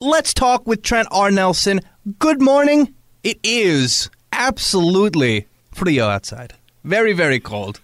Let's talk with Trent R. Nelson. Good morning. It is absolutely frio outside. Very, very cold.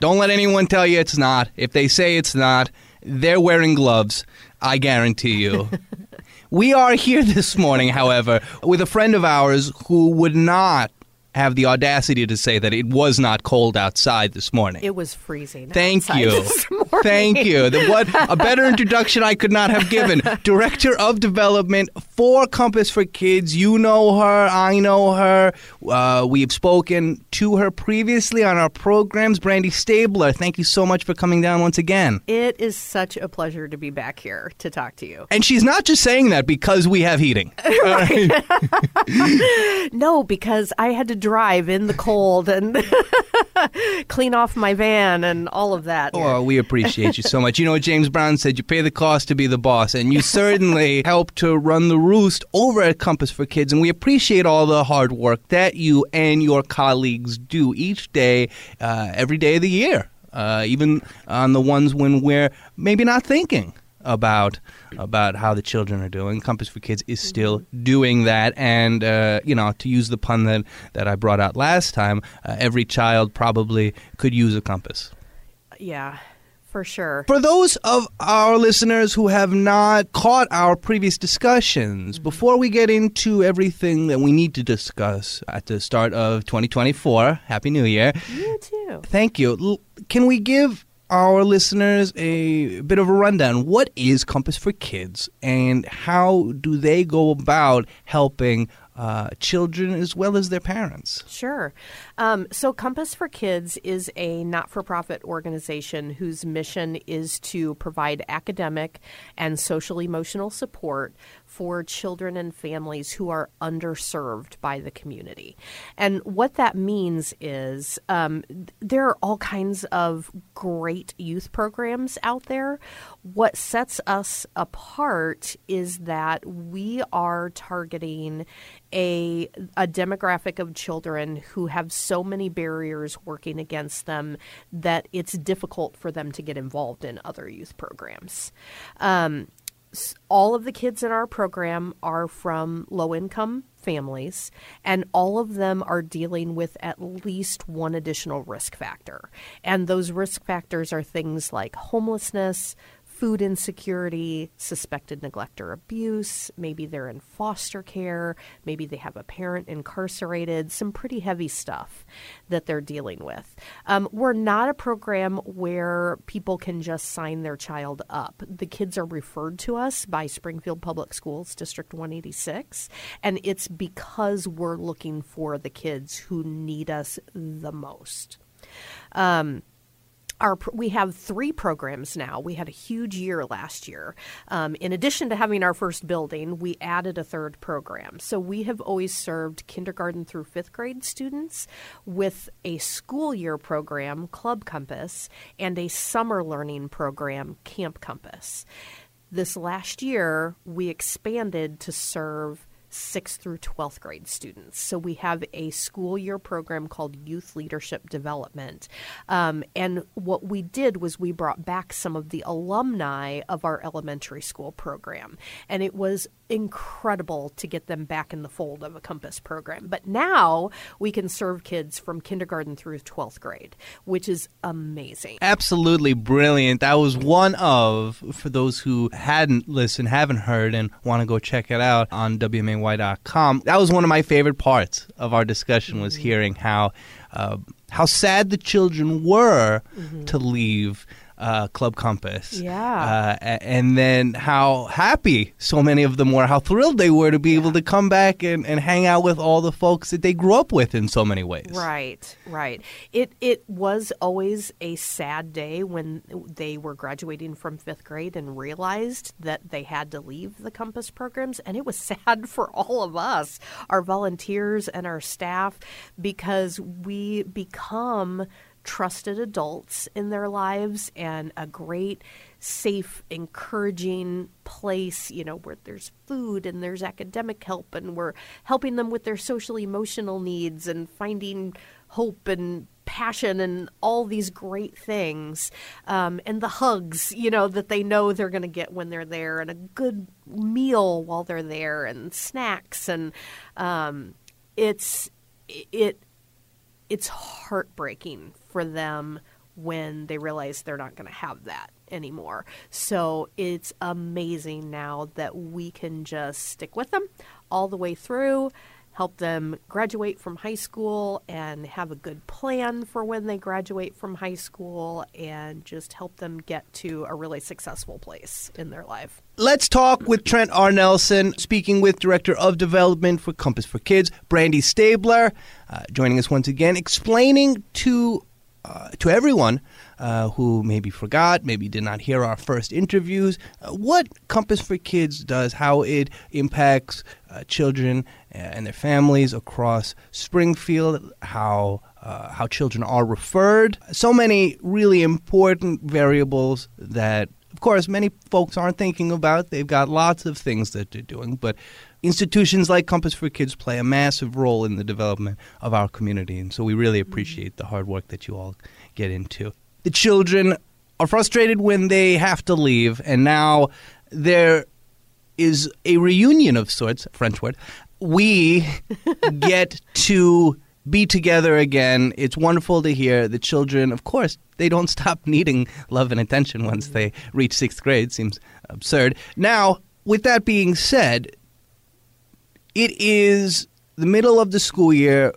Don't let anyone tell you it's not. If they say it's not, they're wearing gloves. I guarantee you. we are here this morning, however, with a friend of ours who would not have the audacity to say that it was not cold outside this morning. It was freezing. Thank you. this morning. Thank you. The, what a better introduction I could not have given. Director of Development for Compass for Kids. You know her. I know her. Uh, we have spoken to her previously on our programs. Brandy Stabler, thank you so much for coming down once again. It is such a pleasure to be back here to talk to you. And she's not just saying that because we have heating. No, because I had to drive in the cold and clean off my van and all of that. Oh, we appreciate you so much. You know what James Brown said? You pay the cost to be the boss, and you certainly help to run the roost over at Compass for Kids. And we appreciate all the hard work that you and your colleagues do each day, uh, every day of the year, uh, even on the ones when we're maybe not thinking about about how the children are doing. Compass for Kids is still doing that, and uh, you know, to use the pun that that I brought out last time, uh, every child probably could use a compass. yeah, for sure. For those of our listeners who have not caught our previous discussions, before we get into everything that we need to discuss at the start of 2024, Happy New Year. You too. Thank you. L- Can we give our listeners a bit of a rundown? What is Compass for Kids and how do they go about helping uh, children as well as their parents? Sure. Um, so, Compass for Kids is a not for profit organization whose mission is to provide academic and social emotional support for children and families who are underserved by the community. And what that means is um, there are all kinds of great youth programs out there. What sets us apart is that we are targeting a, a demographic of children who have so many barriers working against them that it's difficult for them to get involved in other youth programs. Um, all of the kids in our program are from low income families, and all of them are dealing with at least one additional risk factor. And those risk factors are things like homelessness, food insecurity, suspected neglect or abuse. Maybe they're in foster care. Maybe they have a parent incarcerated. Some pretty heavy stuff that they're dealing with. Um, we're not a program where people can just sign their child up. The kids are referred to us by Springfield Public Schools, District 186, and it's because we're looking for the kids who need us the most. Um, our we have three programs now. We had a huge year last year. Um, in addition to having our first building, we added a third program. So we have always served kindergarten through fifth grade students with a school year program, Club Compass, and a summer learning program, Camp Compass. This last year, we expanded to serve 6th through 12th grade students. So we have a school year program called Youth Leadership Development. Um, and what we did was we brought back some of the alumni of our elementary school program. And it was incredible to get them back in the fold of a Compass program. But now we can serve kids from kindergarten through 12th grade, which is amazing. Absolutely brilliant. That was one of, for those who hadn't listened, haven't heard, and want to go check it out on That was one of my favorite parts of our discussion was hearing how uh, how sad the children were to leave uh, Club Compass. Yeah. Uh, and then how happy so many of them were, how thrilled they were to be able to come back and, and hang out with all the folks that they grew up with in so many ways. Right, right. It it was always a sad day when they were graduating from fifth grade and realized that they had to leave the Compass programs, and it was sad for all of us, our volunteers and our staff, because we become trusted adults in their lives and a great safe encouraging place you know where there's food and there's academic help and we're helping them with their social emotional needs and finding hope and passion and all these great things, um, and the hugs, you know, that they know they're going to get when they're there, and a good meal while they're there, and snacks, and um, it's it it's heartbreaking for them when they realize they're not going to have that anymore. So it's amazing now that we can just stick with them all the way through help them graduate from high school and have a good plan for when they graduate from high school and just help them get to a really successful place in their life. Let's talk with Trent R. Nelson, speaking with Director of Development for Compass for Kids, Brandy Stabler, uh, joining us once again, explaining to uh, to everyone uh, who maybe forgot, maybe did not hear our first interviews, uh, what Compass for Kids does, how it impacts uh, children and their families across Springfield, how uh, how children are referred. So many really important variables that, of course, many folks aren't thinking about. They've got lots of things that they're doing, but institutions like Compass for Kids play a massive role in the development of our community, and so we really appreciate the hard work that you all get into the children are frustrated when they have to leave, and now there is a reunion of sorts, French word. We get to be together again. It's wonderful to hear the children, of course, they don't stop needing love and attention once they reach sixth grade. Seems absurd. Now, with that being said, it is the middle of the school year.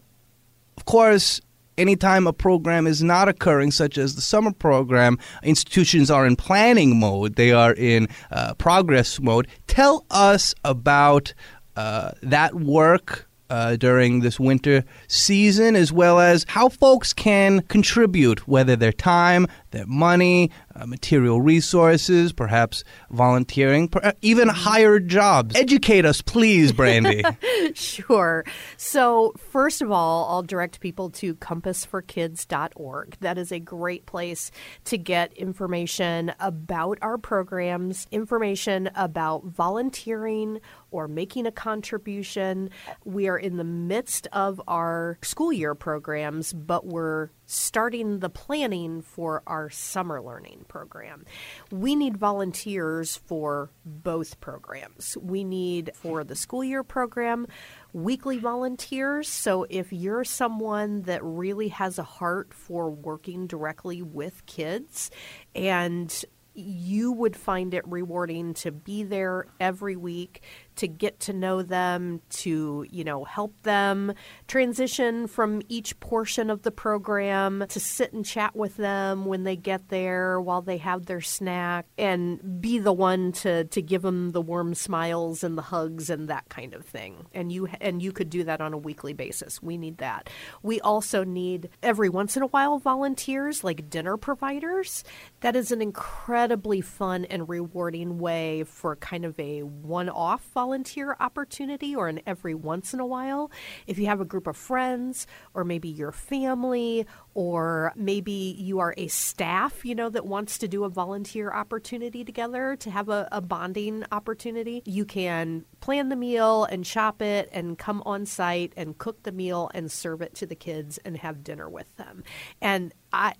Of course, anytime a program is not occurring, such as the summer program, institutions are in planning mode, they are in uh, progress mode. Tell us about uh, that work uh, during this winter season, as well as how folks can contribute, whether their time, their money, uh, material resources, perhaps volunteering, per- even hired jobs. Educate us, please, Brandy. sure. So, first of all, I'll direct people to compassforkids.org. That is a great place to get information about our programs, information about volunteering or making a contribution. We are in the midst of our school year programs, but we're starting the planning for our summer learning program. We need volunteers for both programs. We need for the school year program weekly volunteers. So if you're someone that really has a heart for working directly with kids and you would find it rewarding to be there every week to get to know them, to, you know, help them transition from each portion of the program, to sit and chat with them when they get there while they have their snack and be the one to to give them the warm smiles and the hugs and that kind of thing. And you and you could do that on a weekly basis. We need that. We also need every once in a while volunteers like dinner providers. That is an incredibly fun and rewarding way for kind of a one-off volunteer volunteer opportunity or an every once in a while. If you have a group of friends or maybe your family or maybe you are a staff, you know, that wants to do a volunteer opportunity together to have a, a bonding opportunity, you can plan the meal and shop it and come on site and cook the meal and serve it to the kids and have dinner with them. And I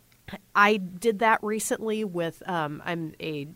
I did that recently with um, I'm a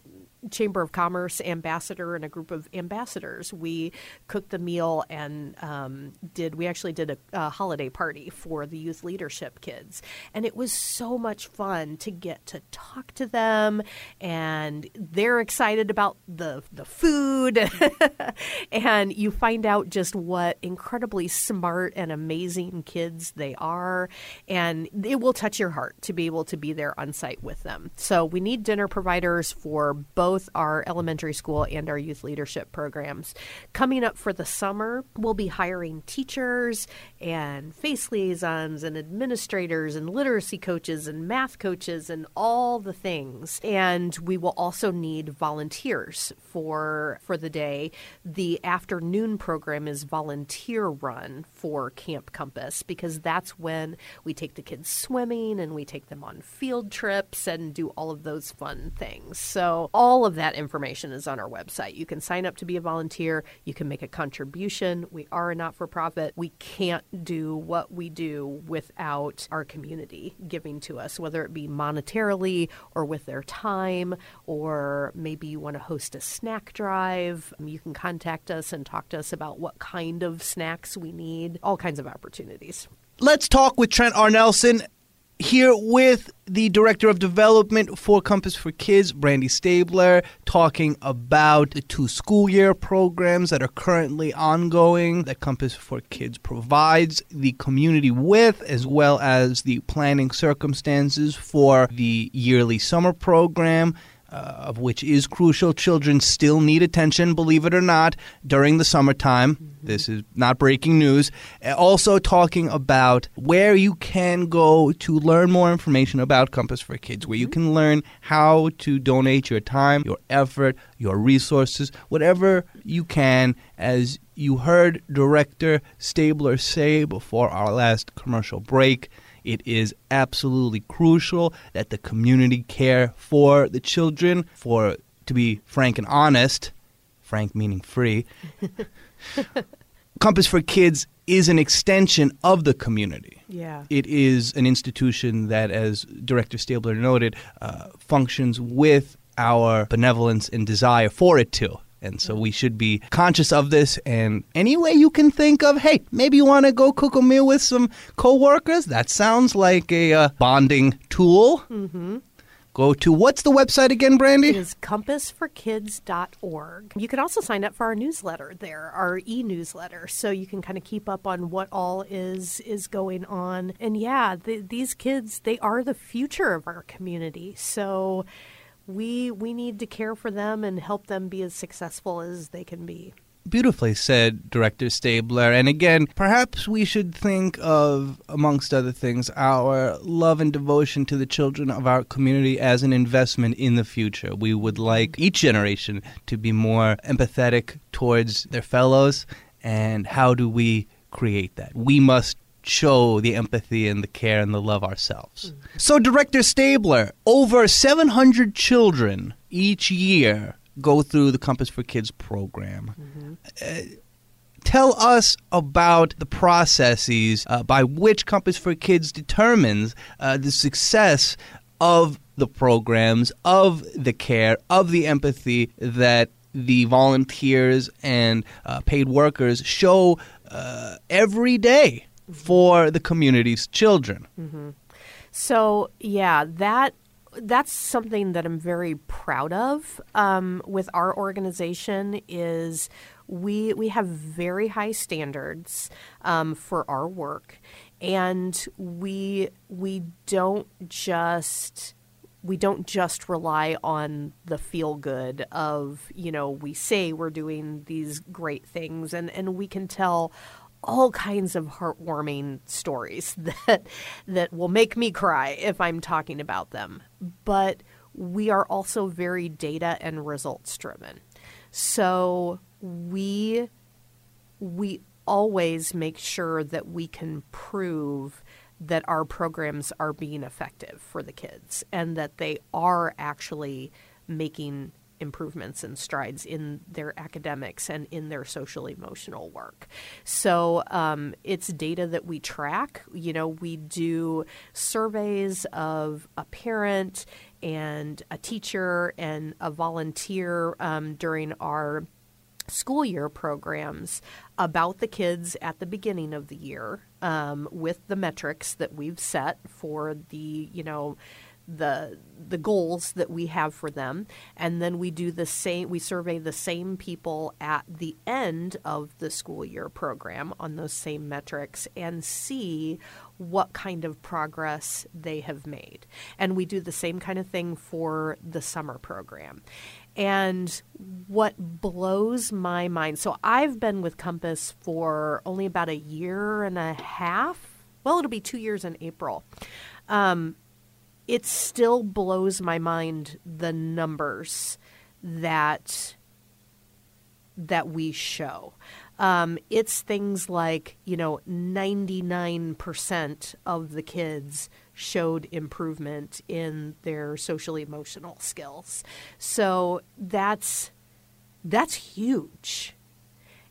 Chamber of Commerce ambassador and a group of ambassadors. We cooked the meal and um, did. We actually did a, a, holiday party for the youth leadership kids, and it was so much fun to get to talk to them, and they're excited about the the food, and you find out just what incredibly smart and amazing kids they are, and it will touch your heart to be able to be there on site with them. So we need dinner providers for both both our elementary school and our youth leadership programs. Coming up for the summer, we'll be hiring teachers and face liaisons and administrators and literacy coaches and math coaches and all the things. And we will also need volunteers for for the day. The afternoon program is volunteer run for Camp Compass because that's when we take the kids swimming and we take them on field trips and do all of those fun things. So all all of that information is on our website. You can sign up to be a volunteer, you can make a contribution. We are a not for profit. We can't do what we do without our community giving to us, whether it be monetarily or with their time, or maybe you want to host a snack drive. You can contact us and talk to us about what kind of snacks we need, all kinds of opportunities. Let's talk with Trent R. here with the Director of Development for Compass for Kids, Brandy Stabler, talking about the two school year programs that are currently ongoing that Compass for Kids provides the community with, as well as the planning circumstances for the yearly summer program uh, of which is crucial. Children still need attention, believe it or not, during the summertime. Mm-hmm. This is not breaking news. Uh, also, talking about where you can go to learn more information about Compass for Kids, where you mm-hmm. can learn how to donate your time, your effort, your resources, whatever you can, as you heard Director Stabler say before our last commercial break. It is absolutely crucial that the community care for the children. For to be frank and honest, frank meaning free, Compass for Kids is an extension of the community. Yeah. It is an institution that, as Director Stabler noted, uh, functions with our benevolence and desire for it to. And so we should be conscious of this. And any way you can think of, hey, maybe you want to go cook a meal with some coworkers. That sounds like a uh, bonding tool. Mm-hmm. Go to what's the website again, Brandy? It is compassforkids.org. You can also sign up for our newsletter there, our e-newsletter, so you can kind of keep up on what all is is going on. And yeah, the, these kids, they are the future of our community. So we we need to care for them and help them be as successful as they can be. Beautifully said, Director Stabler. And again, perhaps we should think of, amongst other things, our love and devotion to the children of our community as an investment in the future. We would like each generation to be more empathetic towards their fellows. And how do we create that? We must show the empathy and the care and the love ourselves. Mm-hmm. So, Director Stabler, over 700 children each year go through the Compass for Kids program. Mm-hmm. Uh, tell us about the processes uh, by which Compass for Kids determines uh, the success of the programs, of the care, of the empathy that the volunteers and uh, paid workers show uh, every day for the community's children. Mm-hmm. So, yeah, that that's something that I'm very proud of um, with our organization is we we have very high standards um, for our work, and we we don't just we don't just rely on the feel good of you know we say we're doing these great things and and we can tell all kinds of heartwarming stories that that will make me cry if I'm talking about them. But we are also very data and results driven. So we we always make sure that we can prove that our programs are being effective for the kids and that they are actually making improvements and strides in their academics and in their social emotional work. So um, it's data that we track. You know, we do surveys of a parent and a teacher and a volunteer um, during our school year programs about the kids at the beginning of the year um, with the metrics that we've set for the you know the the goals that we have for them. And then we do the same we survey the same people at the end of the school year program on those same metrics and see what kind of progress they have made. And we do the same kind of thing for the summer program. And what blows my mind so I've been with Compass for only about a year and a half. Well it'll be 2 years in April. Um, it still blows my mind the numbers that that we show. Um, it's things like, you know, 99% of the kids showed improvement in their social emotional skills. So that's that's huge.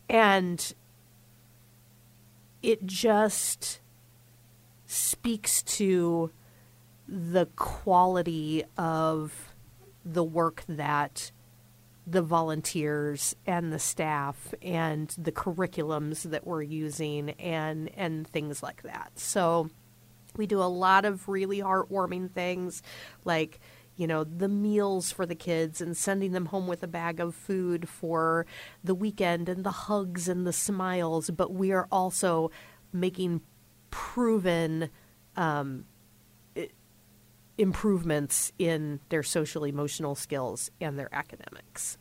And it just speaks to the quality of the work that the volunteers and the staff and the curriculums that we're using and and things like that. So we do a lot of really heartwarming things like you know the meals for the kids and sending them home with a bag of food for the weekend and the hugs and the smiles but we are also making proven um, improvements in their social emotional skills and their academics.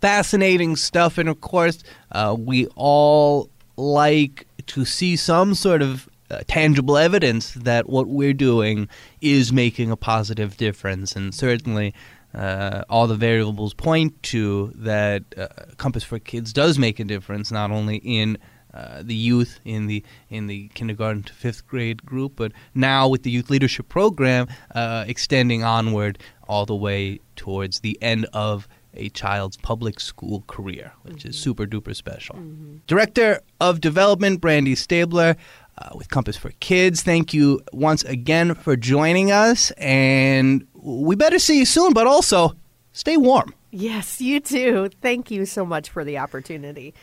Fascinating stuff, and of course, uh, we all like to see some sort of uh, tangible evidence that what we're doing is making a positive difference, and certainly. Uh, all the variables point to that uh, Compass for Kids does make a difference, not only in uh, the youth in the in the kindergarten to fifth grade group, but now with the youth leadership program uh, extending onward all the way towards the end of a child's public school career, which mm-hmm. is super duper special. Mm-hmm. Director of Development, Brandy Stabler. Uh, with Compass for Kids. Thank you once again for joining us, and we better see you soon, but also stay warm. Yes, you too. Thank you so much for the opportunity.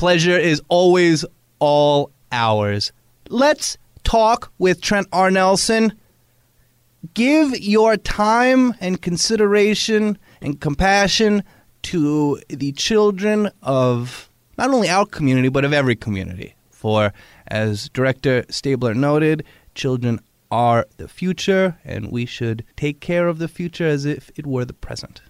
Pleasure is always all ours. Let's talk with Trent R. Nelson. Give your time and consideration and compassion to the children of not only our community, but of every community. For, as Director Stabler noted, children are the future, and we should take care of the future as if it were the present.